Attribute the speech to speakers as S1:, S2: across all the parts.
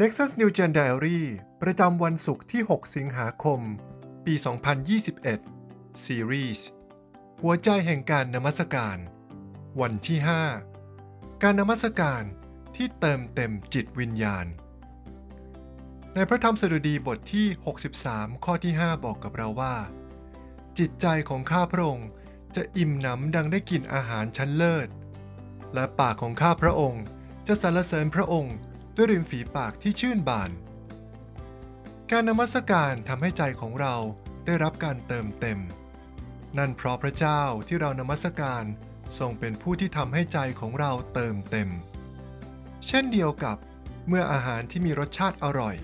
S1: Nexus New Gen Diary ประจำวันศุกร์ที่ 6 สิงหาคม ปี 2021 Series หัวใจแห่งการนมัสการ วันที่ 5 การนมัสการที่เติมเต็มจิตวิญญาณ ในพระธรรมสดุดีบทที่ 63 ข้อที่ 5 บอกกับเราว่า จิตใจของข้าพระองค์จะอิ่มหนำดังได้กินอาหารชั้นเลิศ และปากของข้าพระองค์จะสรรเสริญพระองค์ ด้วยริมฝีปากที่ชื่นบาน การนมัสการทำให้ใจของเราได้รับการเติมเต็ม นั่นเพราะพระเจ้าที่เรานมัสการทรงเป็นผู้ที่ทำให้ใจของเราเติมเต็ม เช่นเดียวกับเมื่ออาหารที่มีรสชาติอร่อย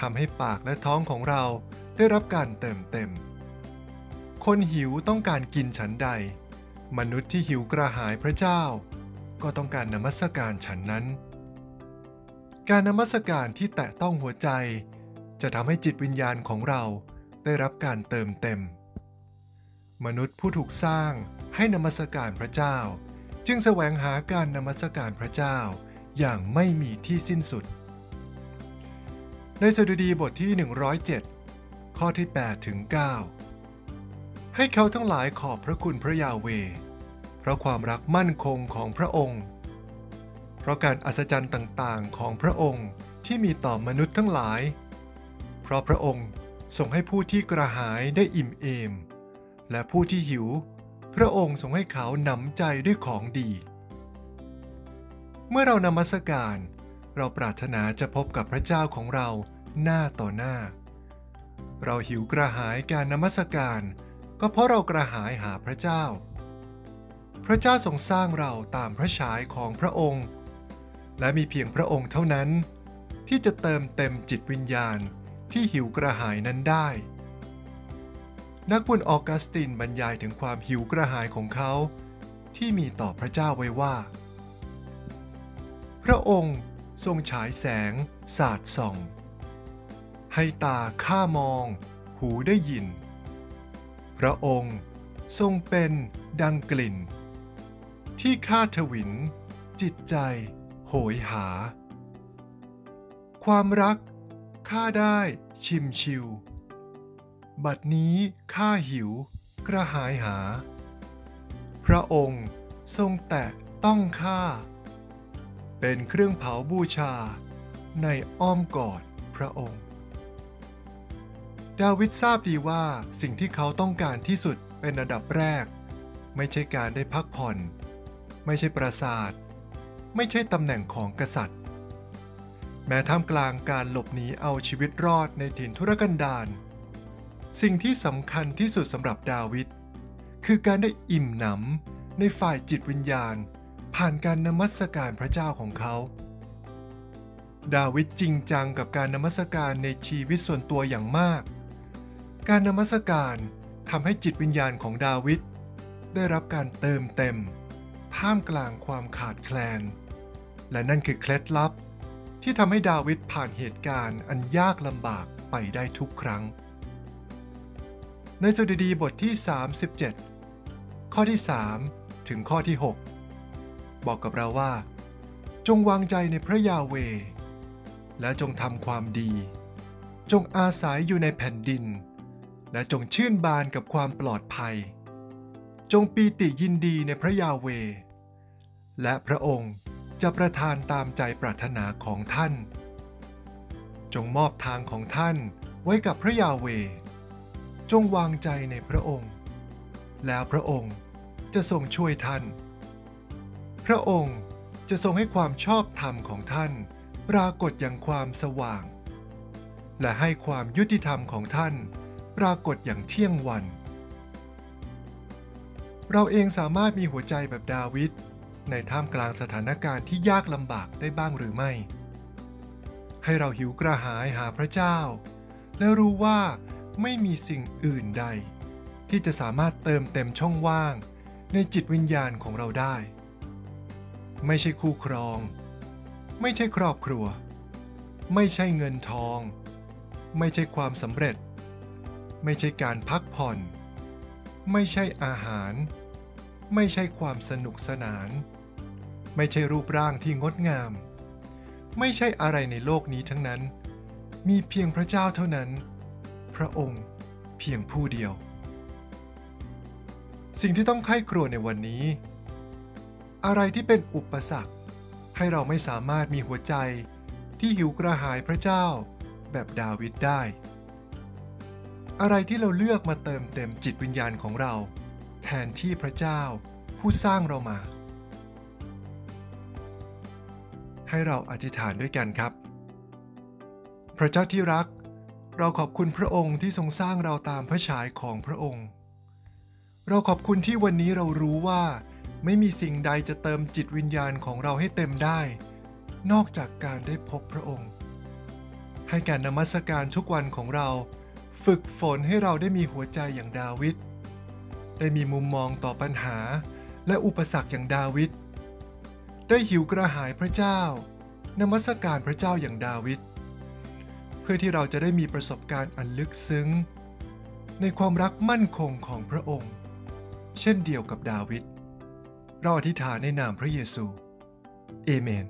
S1: ทำให้ปากและท้องของเราได้รับการเติมเต็ม คนหิวต้องการกินฉันใด มนุษย์ที่หิวกระหายพระเจ้า ก็ต้องการนมัสการฉันนั้น การนมัสการที่แตะต้องหัวใจ จะทำให้จิตวิญญาณของเราได้รับการเติมเต็ม มนุษย์ผู้ถูกสร้างให้นมัสการพระเจ้า จึงแสวงหาการนมัสการพระเจ้าอย่างไม่มีที่สิ้นสุด ในสดุดีบทที่ 107 ข้อที่ 8 ถึง 9 ให้เขาทั้งหลายขอบพระคุณพระยาเว เพราะความรักมั่นคงของพระองค์ เพราะการอัศจรรย์ต่างๆ ของพระองค์ที่มีต่อมนุษย์ทั้งหลาย เพราะพระองค์ทรงให้ผู้ที่กระหายได้อิ่มเอม และผู้ที่หิว พระองค์ทรงให้เขาหนำใจด้วยของดี เมื่อเรานมัสการ เราปรารถนาจะพบกับพระเจ้าของเราหน้าต่อหน้า เราหิวกระหายการนมัสการ ก็เพราะเรากระหายหาพระเจ้า พระเจ้าทรงสร้างเราตามพระฉายของพระองค์ และมีเพียงพระองค์เท่านั้น ที่จะเติมเต็มจิตวิญญาณที่หิวกระหายนั้นได้ นักบุญออกัสตินบรรยายถึงความหิวกระหายของเขา ที่มีต่อพระเจ้าไว้ว่า พระองค์ทรงฉายแสงสาดส่อง ให้ตาข้ามอง หูได้ยิน พระองค์ทรงเป็นดังกลิ่น ที่ข้าทวิน จิตใจ โหยหา ความรักข้าได้ชิมชิว บัดนี้ข้าหิวกระหายหา พระองค์ทรงแตะต้องข้า เป็นเครื่องเผาบูชาในอ้อมกอดพระองค์ ดาวิดทราบดีว่าสิ่งที่เขาต้องการที่สุดเป็นระดับแรก ไม่ใช่การได้พักผ่อน ไม่ใช่ปราสาท ไม่ใช่ตำแหน่งของกษัตริย์ แม้ท่ามกลางการหลบหนีเอาชีวิตรอดในถิ่นทุรกันดารสิ่งที่สำคัญที่สุดสำหรับดาวิดคือการได้อิ่มหนำในฝ่ายจิตวิญญาณ ผ่านการนมัสการพระเจ้าของเขา ดาวิดจริงจังกับการนมัสการในชีวิตส่วนตัวอย่างมาก การนมัสการทำให้จิตวิญญาณของดาวิดได้รับการเติมเต็ม ท่ามกลางความขาดแคลน และนั่นคือเคล็ดลับ ที่ทำให้ดาวิดผ่านเหตุการณ์อันยากลำบากไปได้ทุกครั้ง ในสดุดีบทที่ 37 ข้อที่ 3 ถึงข้อที่ 6 บอกกับเราว่า จงวางใจในพระยาเว และจงทำความดี จงอาศัยอยู่ในแผ่นดิน และจงชื่นบานกับความปลอดภัยจงปีติยินดีในพระยาเว และพระองค์จะประทานตามใจปรารถนาของท่าน จงมอบทางของท่านไว้กับพระยาเว จงวางใจในพระองค์ แล้วพระองค์จะทรงช่วยท่าน พระองค์จะทรงให้ความชอบธรรมของท่าน ปรากฏอย่างความสว่าง และให้ความยุติธรรมของท่าน ปรากฏอย่างเที่ยงวัน เราเองสามารถมีหัวใจแบบดาวิด ในท่ามกลางสถานการณ์ที่ยากลำบากได้บ้างหรือไม่ ให้เราหิวกระหายหาพระเจ้า และรู้ว่าไม่มีสิ่งอื่นใด ที่จะสามารถเติมเต็มช่องว่างในจิตวิญญาณของเราได้ ไม่ใช่คู่ครอง ไม่ใช่ครอบครัว ไม่ใช่เงินทอง ไม่ใช่ความสำเร็จ ไม่ใช่การพักผ่อน ไม่ใช่อาหาร ไม่ใช่ความสนุกสนาน ไม่ใช่รูปร่างที่งดงาม ไม่ใช่อะไรในโลกนี้ทั้งนั้น มีเพียงพระเจ้าเท่านั้น พระองค์เพียงผู้เดียว สิ่งที่ต้องไข้ครัวในวันนี้ อะไรที่เป็นอุปสรรค ให้เราไม่สามารถมีหัวใจที่หิวกระหายพระเจ้าแบบดาวิดได้ อะไรที่เราเลือกมาเติมเต็มจิตวิญญาณของเรา แทนที่พระเจ้าผู้สร้างเรามา ให้เราอธิษฐานด้วยกันครับ พระเจ้าที่รัก เราขอบคุณพระองค์ที่ทรงสร้างเราตามพระฉายของพระองค์ เราขอบคุณที่วันนี้เรารู้ว่า ไม่มีสิ่งใดจะเติมจิตวิญญาณของเราให้เต็มได้ นอกจากการได้พบพระองค์ ให้การนมัสการทุกวันของเรา ฝึกฝนให้เราได้มีหัวใจอย่างดาวิดได้มีมุมมองต่อปัญหาและอุปสรรคอย่างดาวิด ได้หิวกระหายพระเจ้านมัสการพระเจ้าอย่างดาวิดเพื่อที่เราจะได้มีประสบการณ์อันลึกซึ้ง ในความรักมั่นคงของพระองค์ เช่นเดียวกับดาวิดเราอธิษฐานในนามพระเยซู เอเมน